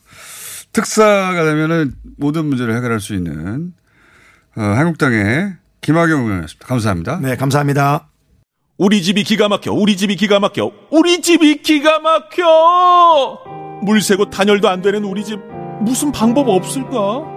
특사가 되면은 모든 문제를 해결할 수 있는 어, 한국당의 김학용 의원이었습니다. 감사합니다. 네, 감사합니다. 우리 집이 기가 막혀, 우리 집이 기가 막혀, 우리 집이 기가 막혀! 물 새고 단열도 안 되는 우리 집, 무슨 방법 없을까?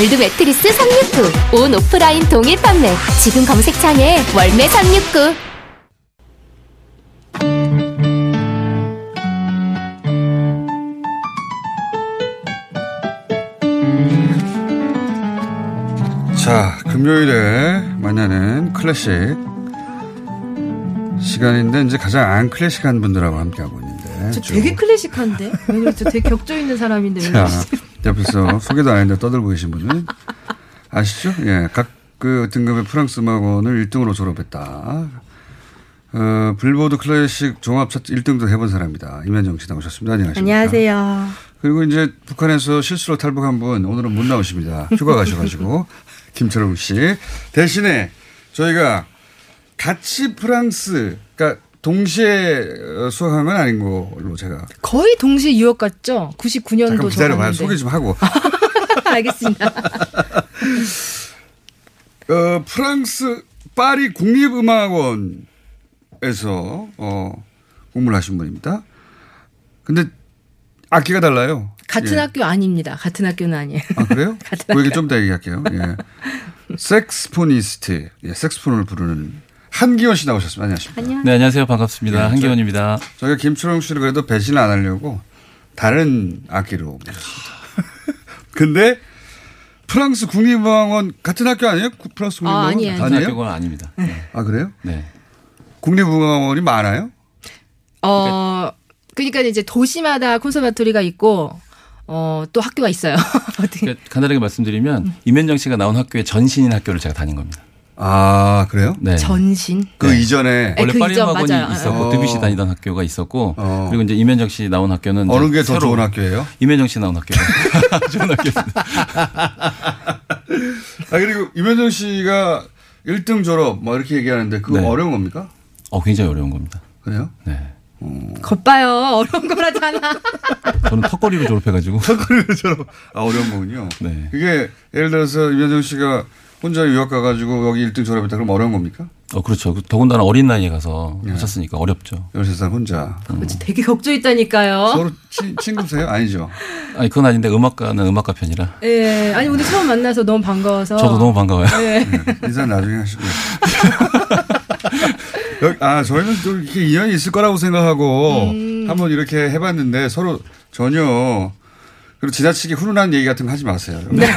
월드 매트리스 369. 온 오프라인 동일 판매. 지금 검색창에 월매 369. 자, 금요일에 만나는 클래식 시간인데 이제 가장 안 클래식한 분들하고 함께하고 있는데. 저 쭉. 되게 클래식한데? 왜 그러죠? 되게 격조 있는 사람인데 왜 자? 옆에서 소개도 안 했는데 떠들고 계신 분은 아시죠? 예, 각 그 등급의 프랑스 음악원을 1등으로 졸업했다. 어, 빌보드 클래식 종합 차트 1등도 해본 사람입니다. 임현정 씨 나오셨습니다. 안녕하십니까? 안녕하세요. 그리고 이제 북한에서 실수로 탈북한 분 오늘은 못 나오십니다. 휴가 가셔가지고 김철웅 씨 대신에 저희가 같이 프랑스 그러니까 동시에 어, 수학한 건 아닌 걸로 제가 거의 동시 유학 갔죠? 99년도 잠깐 기다려봐요. 소개 좀 하고 알겠습니다. 어, 프랑스 파리 국립음악원에서 어, 공부를 하신 분입니다. 근데 악기가 달라요. 같은 예. 학교 아닙니다. 같은 학교는 아니에요. 아, 그래요? 같은 그 얘기. 좀 더 얘기할게요. 예. 색스포니스트, 예, 색스폰을 부르는 한기원 씨 나오셨습니다. 안녕하십니까. 안녕. 네, 안녕하세요. 반갑습니다. 한기원입니다. 저희가 김초롱 씨를 그래도 배신 안 하려고 다른 악기로 모셨습니다. 근데 프랑스 국립공원 같은 학교 아니에요? 구- 프랑스 국립공원? 아, 아니에요. 같은 학교가 아닙니다. 아, 그래요? 네. 국립공원이 많아요? 어, 그러니까 이제 도시마다 콘서바토리가 있고, 어, 또 학교가 있어요. 그러니까 간단하게 말씀드리면 임현정 씨가 나온 학교의 전신인 학교를 제가 다닌 겁니다. 아, 그래요? 네. 전신. 그 이전에 원래 그 파리 이전 학원이 맞아요. 있었고 어. 드뷔시 다니던 학교가 있었고 어. 그리고 이제 임현정 씨 나온 학교는 어느 게 더 좋은 학교예요? 임현정 씨 나온 학교 좋은 학교입니다. 아, 그리고 임현정 씨가 1등 졸업 뭐 이렇게 얘기하는데 그거 네. 어려운 겁니까? 어 굉장히 어려운 겁니다. 그래요? 네. 겉봐요. 어려운 거라잖아. 저는 턱걸이로 졸업해가지고 턱걸이로 졸업. 아, 어려운 거군요. 네. 그게 예를 들어서 임현정 씨가 혼자 유학 가가지고 여기 1등 졸업했다 그럼 어려운 겁니까? 어 그렇죠. 더군다나 어린 나이에 가서 네. 하셨으니까 어렵죠. 13살 혼자. 그렇지, 되게 격조 있다니까요. 서로 친, 친구세요? 아니죠. 아니 그건 아닌데 음악가는 음악가 편이라 예. 아니, 오늘 처음 만나서 너무 반가워서. 저도 너무 반가워요. 예. 인사 나중에 하시고요. 여기- 아, 저희는 또 이렇게 인연이 있을 거라고 생각하고 음. 한번 이렇게 해봤는데 서로 전혀 그리고 지나치게 훈훈한 얘기 같은 거 하지 마세요. 네.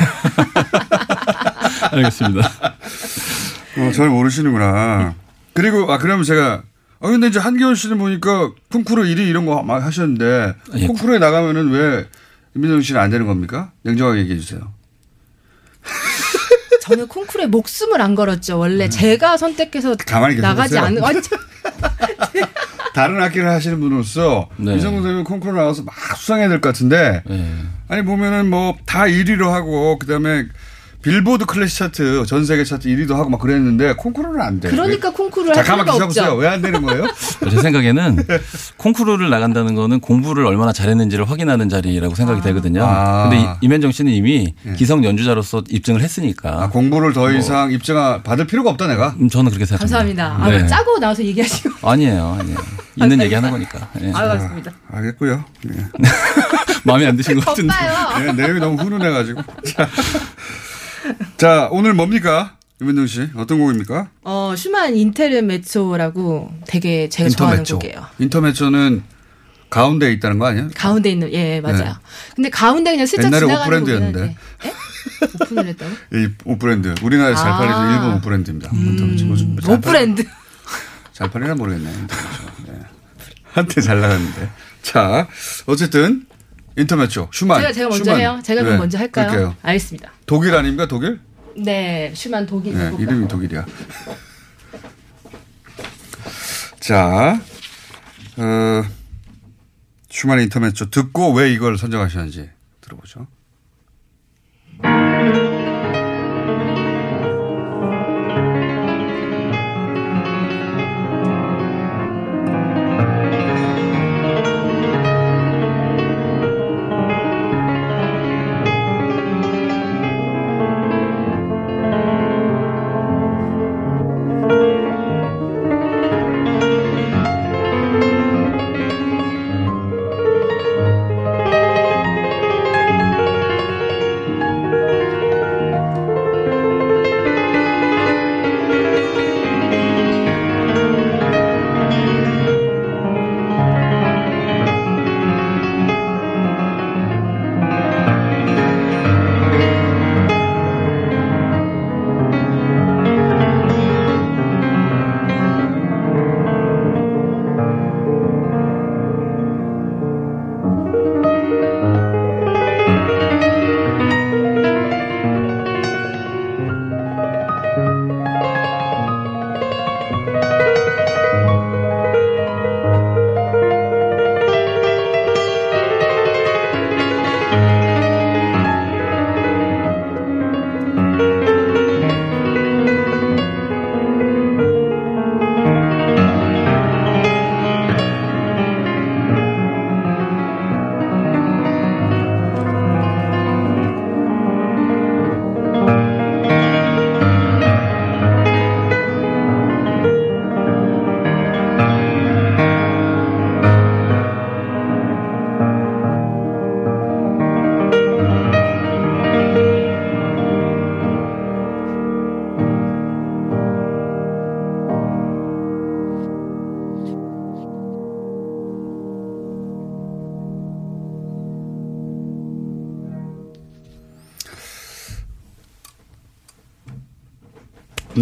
알겠습니다. 어, 잘 모르시는구나. 그리고 아 그러면 제가 아 근데 이제 한기원 씨는 보니까 콩쿠르 1위 이런 거 막 하셨는데 예. 콩쿠르에 나가면은 왜 임민정 씨는 안 되는 겁니까? 냉정하게 얘기해 주세요. 저는 콩쿠르에 목숨을 안 걸었죠. 원래 제가 선택해서 음. 가만히 계세요. 나가지 저- 다른 악기를 하시는 분으로서 네. 이 정도 되면 콩쿠르 나가서 막 수상해야 될 것 같은데 네. 아니 보면은 뭐 다 1위로 하고 그다음에 빌보드 클래식 차트 전 세계 차트 1위도 하고 막 그랬는데 콩쿠르는 안 돼. 그러니까 콩쿠르를 자할 필요가 계셔보세요. 없죠. 왜안 되는 거예요? 제 생각에는 콩쿠르를 나간다는 거는 공부를 얼마나 잘했는지를 확인하는 자리라고 생각이 되거든요. 아. 근데 이- 임현정 씨는 이미 기성 연주자로서 입증을 했으니까 아, 공부를 더 이상 입증 받을 필요가 없다 내가. 음, 저는 그렇게 생각합니다. 감사합니다. 아, 네. 왜 짜고 나와서 얘기하시고. 아니에요, 아니에요. 있는 얘기 하는 거니까. 예. 아유, 알겠습니다. 알겠고요. 예. 마음에 안 드신 것 같은데. 네, 내용이 너무 훈훈해가지고. 자, 자, 오늘 뭡니까? 임현정 씨 어떤 곡입니까? 어, 슈만 인테르메초라고 되게 제가 좋아하는 곡이에요. 인터메초는 가운데에 있다는 거 아니야? 가운데 있는, 예, 맞아요. 네. 근데 가운데 그냥 슬쩍 옛날에 지나가는 한데. 예? 오픈을 했다고? 이 옷브랜드. 우리나라에서 잘 아. 팔리는 일본 옷브랜드입니다. 인터메초. 요즘 잘 팔- 옷브랜드. 잘 팔리나 모르겠네. 인터메초. 네. 한때 잘 나갔는데. 자, 어쨌든 인터메초. 슈만. 제가, 제가 먼저 슈만. 해요? 제가 네, 먼저 할까요? 그럴게요. 알겠습니다. 독일 아닙니까? 독일? 네, 슈만 독일. 네, 곡. 이름이 독일이야. 자, 어, 슈만 인터메초 듣고 왜 이걸 선정하셨는지 들어보죠.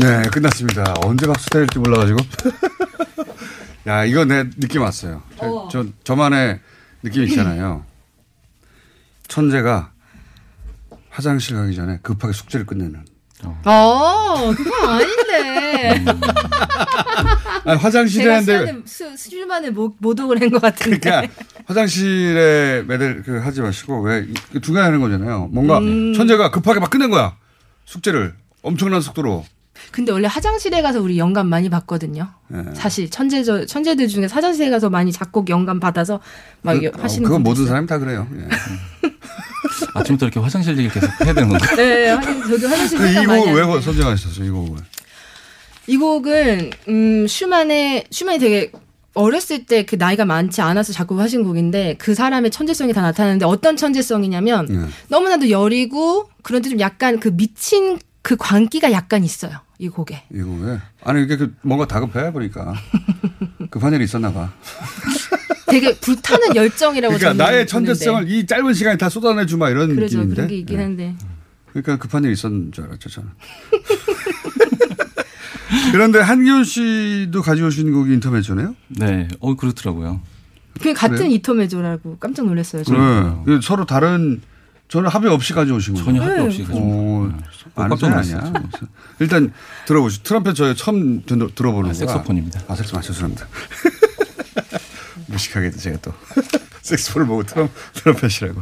네, 끝났습니다. 언제 박수 때릴지 몰라가지고. 야, 이거 내 느낌 왔어요. 저, 저, 저만의 느낌 있잖아요. 천재가 화장실 가기 전에 급하게 숙제를 끝내는. 어, 그건 아닌데. 아니, 화장실에 제가 하는데. 수많은, 수, 수많은 모- 모독을 한 것 같은데. 그러니까 화장실에 매달 그 하지 마시고 왜 이- 중간에 하는 거잖아요. 뭔가 음. 천재가 급하게 막 끝낸 거야. 숙제를 엄청난 속도로. 근데 원래 화장실에 가서 우리 영감 많이 받거든요. 예. 사실 천재 천재들 중에 화장실에 가서 많이 작곡 영감 받아서 막 그, 하시는 그건 분들 모든. 사람이 다 그래요. 예. 아침부터 이렇게 화장실 얘기를 계속 해야 되는 건가요? 네, 화장- 저도 화장실 그이 많이 곡을 하는데. 왜 선정하셨어요? 이 곡을. 이 곡은 음 슈만의 슈만이 되게 어렸을 때 그 나이가 많지 않아서 작곡하신 곡인데 그 사람의 천재성이 다 나타나는데 어떤 천재성이냐면 예. 너무나도 여리고 그런데 좀 약간 그 미친 그 광기가 약간 있어요 이 곡에. 이 곡에. 아니 이게 그 뭔가 다급해 보니까 급한 일이 있었나 봐. 되게 불타는 열정이라고 그러니까 나의. 천재성을 이 짧은 시간에 다 쏟아내 주마 이런 그러죠 느낌인데. 그런 게 있긴 예. 한데 그러니까 급한 일이 있었는 줄 알았죠 저는. 그런데 한기훈 씨도 가져오신 곡이 인터메조네요. 네, 어 그렇더라고요. 그냥 같은 그래요? 이토메조라고 깜짝 놀랐어요. 저는. 네. 서로 다른 저는 합의 없이 가져오신 거죠. 전혀 합의 없이 가져온 오, 아는 깜짝 놀랐어요. 일단 들어보시죠. 트럼펫 저희 처음 들, 들어보는 아. 색소폰입니다. 아, 색소폰. 아, 죄송합니다. 무식하게도 제가 또 색소폰을 보고 트럼, 트럼펫이라고.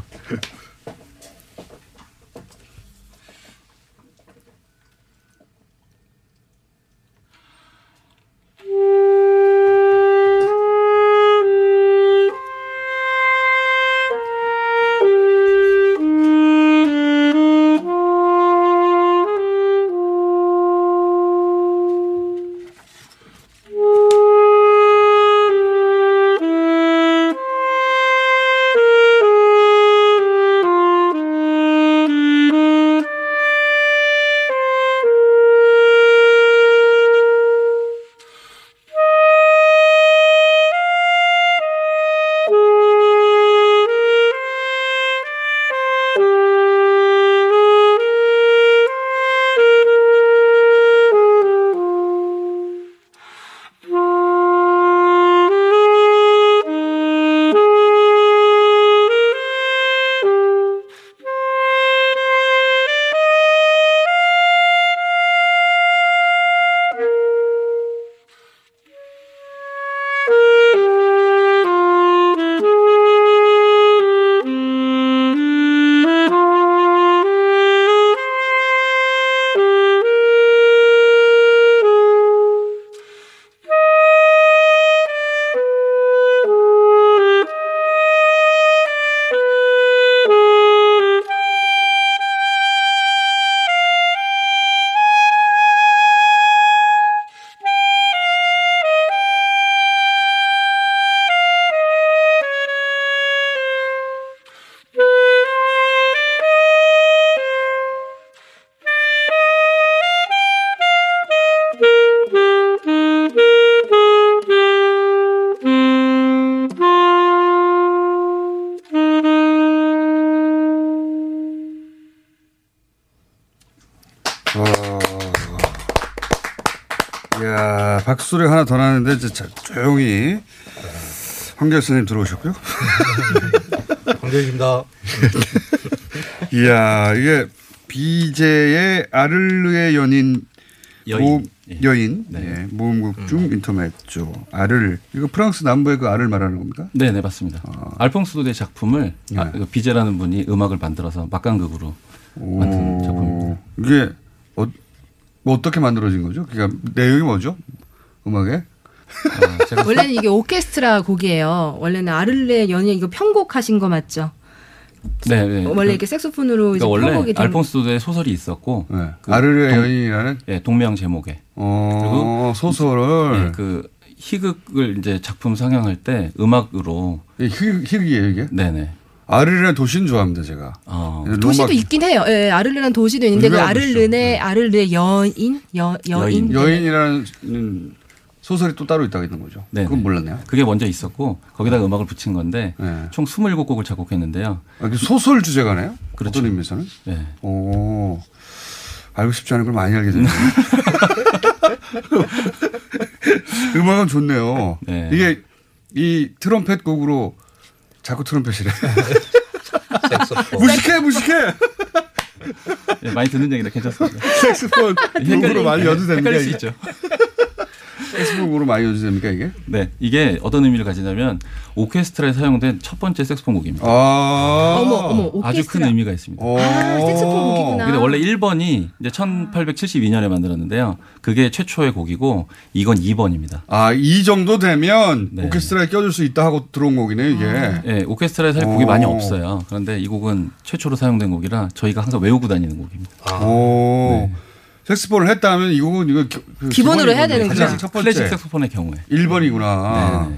박수소리 하나 더 나는데 조용히 황 교수님 들어오셨고요. 황교익입니다. 이야, 이게 비제의 아르르의 연인 여인. 모음, 예. 여인 네. 예, 모음곡 중 인터메조 아르 이거 프랑스 남부의 그 아를 말하는 겁니까? 네, 네 맞습니다. 알퐁스 도의 작품을 아, 네. 그 비제라는 분이 음악을 만들어서 막강극으로 만든 작품입니다. 이게 어, 뭐 어떻게 만들어진 거죠? 그러니까 내용이 뭐죠? 음악에? 원래는 이게 오케스트라 곡이에요. 원래는 아를레 연예 이거 편곡하신 거 맞죠? 네, 네. 원래 이렇게 색소폰으로 이제 그러니까 원래 편곡이 된 알퐁스도의 소설이 있었고 그 아르르의 동- 여인이라는 예, 동명 제목의 어, 소설을 예, 그 희극을 이제 작품 상영할 때 음악으로 희극, 희극이에요 이게? 네네. 아르르의 도시는 좋아합니다 제가. 어. 도시도 있긴 해요. 예, 아를레라는 도시도 있는데 그 유명한 아를르네 아를르 여인 여 여인 여인이라는 소설이 또 따로 있다고 있는 거죠. 네, 그건 몰랐네요. 그게 먼저 있었고 거기다가 음악을 붙인 건데 총 27곡을 작곡했는데요. 아, 그 소설 주제가네요. 그렇죠. 어떤 의미에서는? 네. 오. 알고 싶지 않은 걸 많이 알게 되네요. 음악은 좋네요. 네. 이게 이 트럼펫 곡으로 자꾸 트럼펫이래. 무식해 무식해. 예, 많이 듣는 얘기다 괜찮습니다. 색스폰 곡으로 많이 연주 됩니까 헷갈릴 수 이게? 있죠. 색스폰으로 많이 연주 됩니까 이게? 네, 이게 어떤 의미를 가지냐면 오케스트라에 사용된 첫 번째 색소폰 곡입니다. 아. 어머, 어머, 아주 큰 오케스트라. 의미가 있습니다. 아, 색소폰 곡이구나. 근데 원래 1번이 이제 1872년에 만들었는데요. 그게 최초의 곡이고 이건 2번입니다. 아, 이 정도 되면 네. 오케스트라에 껴줄 수 있다 하고 들어온 곡이네, 이게. 예, 오케스트라에 사실 곡이 오. 많이 없어요. 그런데 이 곡은 최초로 사용된 곡이라 저희가 항상 외우고 다니는 곡입니다. 오. 색스폰을 했다 하면 이 곡은 이거 기- 그 기본으로 해야. 되는구나. 가장 첫 번째. 클래식 색소폰의 경우에. 1번이구나.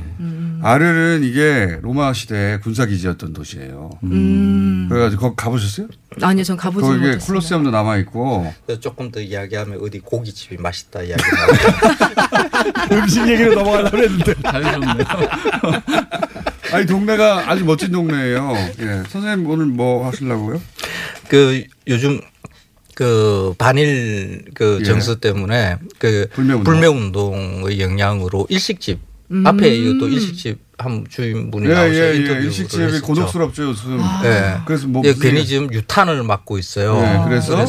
아르는 이게 로마 시대 군사 기지였던 도시예요. 음. 그래가지고 거기 가보셨어요? 아니요, 전 가보지 못했어요. 콜로세움도 남아 있고. 조금 더 이야기하면 어디 고깃집이 맛있다 이야기 음식 얘기로 넘어가려고 했는데. 자연스럽네요. 아니, 동네가 아주 멋진 동네예요. 예. 선생님 오늘 뭐 하시려고요? 그 요즘 그 반일 그 예. 정서 때문에 그 불매운동. 불매 운동 의 영향으로 일식집 음. 앞에 이것도 일식집 한 주인분이 예, 나오셔서 예, 예. 인터뷰를 일식집이 했었죠. 고독스럽죠, 요즘. 예. 그래서 뭐. 예, 괜히 일- 지금 유탄을 맞고 있어요. 네, 그래서?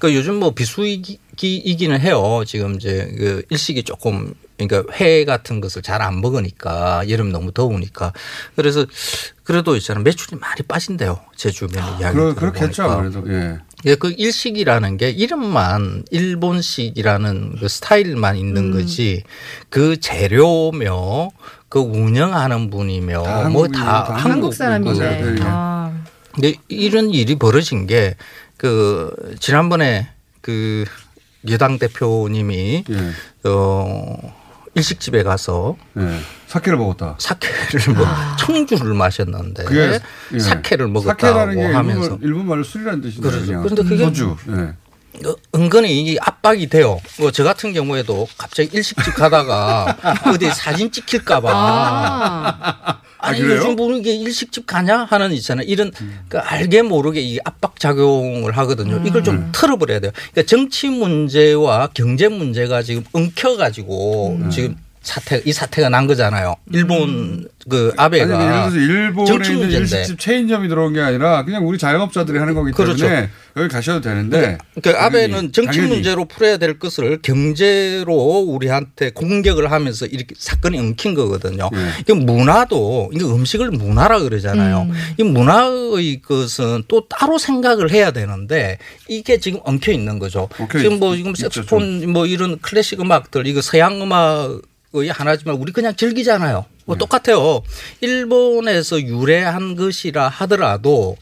그 요즘 뭐 비수기이기는 해요. 지금 이제 그 일식이 조금 그러니까 회 같은 것을 잘 안 먹으니까 여름 너무 더우니까 그래서 그래도 있잖아 매출이 많이 빠진대요. 제 주변에 이야기 그러, 그렇겠죠. 아무래도. 예. 예, 그 일식이라는 게 이름만 일본식이라는 그 스타일만 있는 거지 그 재료며 그 운영하는 분이며 다뭐다 한국 한국 사람이네. 네. 아. 근데 이런 일이 벌어진 게 그 지난번에 그 여당 대표님이 예. 어 일식집에 가서 예. 사케를 먹었다. 사케를 뭐 청주를 마셨는데 그게 예. 사케를 먹었다고 사케라는 게 하면서 일본, 일본 말로 술이라는 뜻이죠. 그렇죠. 그런데 그게 소주. 예. 어, 은근히 이게 압박이 돼요. 뭐 저 같은 경우에도 갑자기 일식집 가다가 어디 사진 찍힐까봐. 아. 아니 그래요? 요즘 보는 게 일식집 가냐 하는 있잖아요. 이런 그 알게 모르게 이 압박 작용을 하거든요. 이걸 좀 털어버려야 돼요. 그러니까 정치 문제와 경제 문제가 지금 엉켜가지고 지금 사태 이 사태가 난 거잖아요. 일본 그 아니, 아베가 예를 들어서 일본에 정치 있는 문제인데. 일식집 체인점이 들어온 게 아니라 그냥 우리 자영업자들이 하는 거기 때문에 그렇죠. 여기 가셔도 되는데. 그러니까 아베는 정치 당연히. 문제로 풀어야 될 것을 경제로 우리한테 공격을 하면서 이렇게 사건이 엉킨 거거든요. 예. 이 문화도 이게 음식을 문화라 그러잖아요. 음. 이 문화의 것은 또 따로 생각을 해야 되는데 이게 지금 엉켜 있는 거죠. 엉켜 지금 뭐 있- 지금 색소폰 뭐 이런 클래식 음악들 이거 서양 음악 의 하나지만 우리 그냥 즐기잖아요. 뭐 네. 똑같아요. 일본에서 유래한 것이라 하더라도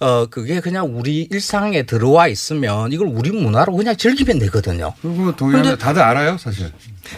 어 그게 그냥 우리 일상에 들어와 있으면 이걸 우리 문화로 그냥 즐기면 되거든요. 그리고 동의하는 다들 알아요, 사실.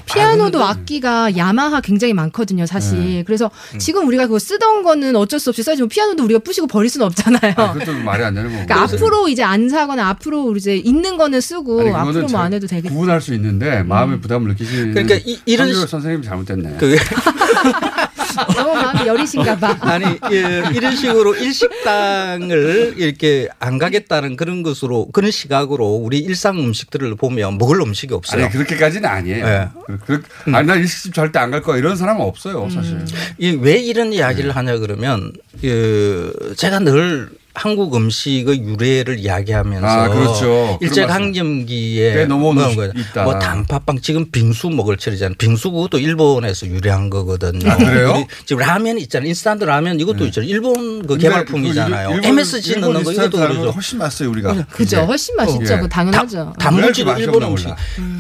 피아노도 악기가 야마하 굉장히 많거든요, 사실. 네. 그래서 음. 지금 우리가 그거 쓰던 거는 어쩔 수 없이 써지고 피아노도 우리가 부시고 버릴 수는 없잖아요. 아, 그것도 말이 안 되는 거고. 그러니까 앞으로 이제 안 사거나 앞으로 이제 있는 거는 쓰고 아니, 앞으로 뭐안잘 해도 되겠지. 구분할 수 있는데 마음의 부담을 느끼시는 그러니까 이- 이런 선생님이 잘못됐네. 그게 너무 마음이 여리신가 봐. 아니 예, 이런 식으로 일식당을 이렇게 안 가겠다는 그런 것으로 그런 시각으로 우리 일상 음식들을 보면 먹을 음식이 없어요. 아니 그렇게까지는 아니에요. 예. 그, 그, 아니 나 일식집 절대 안 갈 거야 이런 사람은 없어요 음. 사실. 이왜 이런 이야기를 하냐 그러면 그 제가 늘 한국 음식의 유래를 이야기하면서 아, 그렇죠. 일제. 강점기에 때 넘어온 뭐, 단팥빵 지금 빙수 먹을 철이잖아요. 빙수 그것도 일본에서 유래한 거거든요. 아, 그래요? 네. 지금 라면 있잖아요. 인스턴트 라면 이것도 있잖아요. 일본 그 개발품이잖아요. 그 일본- MSG 일본 넣는 거 이것도 그러죠. 훨씬 맛있어요 우리가. 그죠. 훨씬 맛있죠. 예. 그거 당연하죠. 단무지도 일본 음식. 없나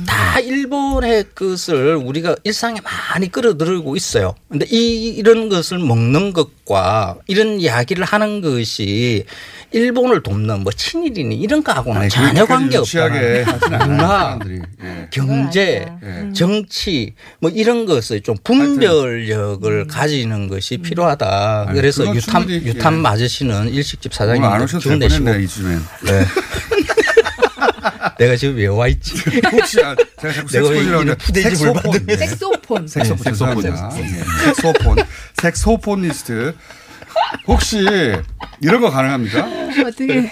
다 일본의 것을 우리가 일상에 많이 끌어들이고 있어요. 근데 이, 이런 것을 먹는 것 과 이런 이야기를 하는 것이 일본을 돕는 뭐 친일이니 이런 거하고는 아니, 전혀 그렇게까지 관계 없다. 문화. 예. 경제, 예. 정치 뭐 이런 것을 좀 분별력을 가지는 것이 필요하다. 아니, 그래서 유탄 충분히, 유탄 예. 맞으시는 일식집 사장님 기운 될 내시고. 네. 내가 지금 왜 와 있지? 혹시 아, 제가 자꾸 내가 이런 푸대집을 받으면 네. 색소폰. 색소폰 네, 색소폰. 죄송합니다. 예, 색소폰 색소폰리스트 혹시 이런 거 가능합니까? 어떻게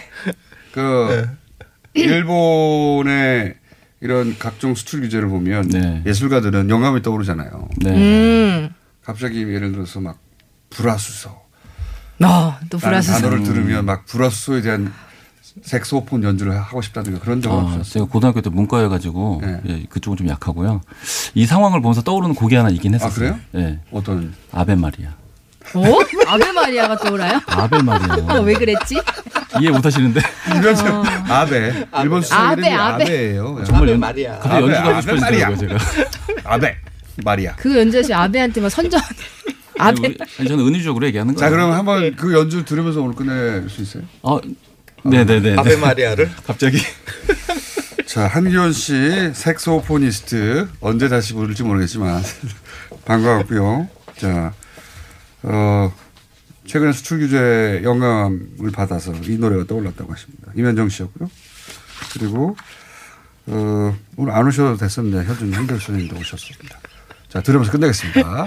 그 일본의 이런 각종 수출 규제를 보면 네. 예술가들은 영감이 떠오르잖아요. 음. 갑자기 예를 들어서 막 불화수소. 아, 또 불화수소. 단어를 들으면 막 불화수소에 대한 색소폰 연주를 하고 싶다든가 그런 적은 아, 없었어요. 제가 고등학교 때 문과여가지고 네. 예, 그쪽은 좀 약하고요. 이 상황을 보면서 떠오르는 곡이 하나 있긴 했었어요. 그래요? 예. 어떤? 아베 마리아. 어? 아베 마리아가 떠오라요? 아베 마리아. 어, 왜 그랬지? 이해 못하시는데. 일본 아베. 일본 수상 아베, 이름이 아베. 아베 예요. 정말 연, 마리아. 갑자기 연주가 하고 아베 싶어지더라고요, 마리아. 제가. 아베 마리아. 그 연주시 아베한테 막 선전. 아니, 아니, 저는 은유적으로 얘기하는 거예요. 자, 그럼 한번 그 연주 들으면서 오늘 끝낼 수 있어요? 어, 네네네. 아베 마리아를 갑자기. 자, 한기원 씨, 색소포니스트. 언제 다시 부를지 모르겠지만. 반가웠고요. 자, 어, 최근에 수출 규제 영감을 받아서 이 노래가 떠올랐다고 하십니다. 임현정 씨였고요. 그리고, 어, 오늘 안 오셔도 됐었는데, 현준 한결 선생님도 오셨습니다. 자, 들으면서 끝내겠습니다.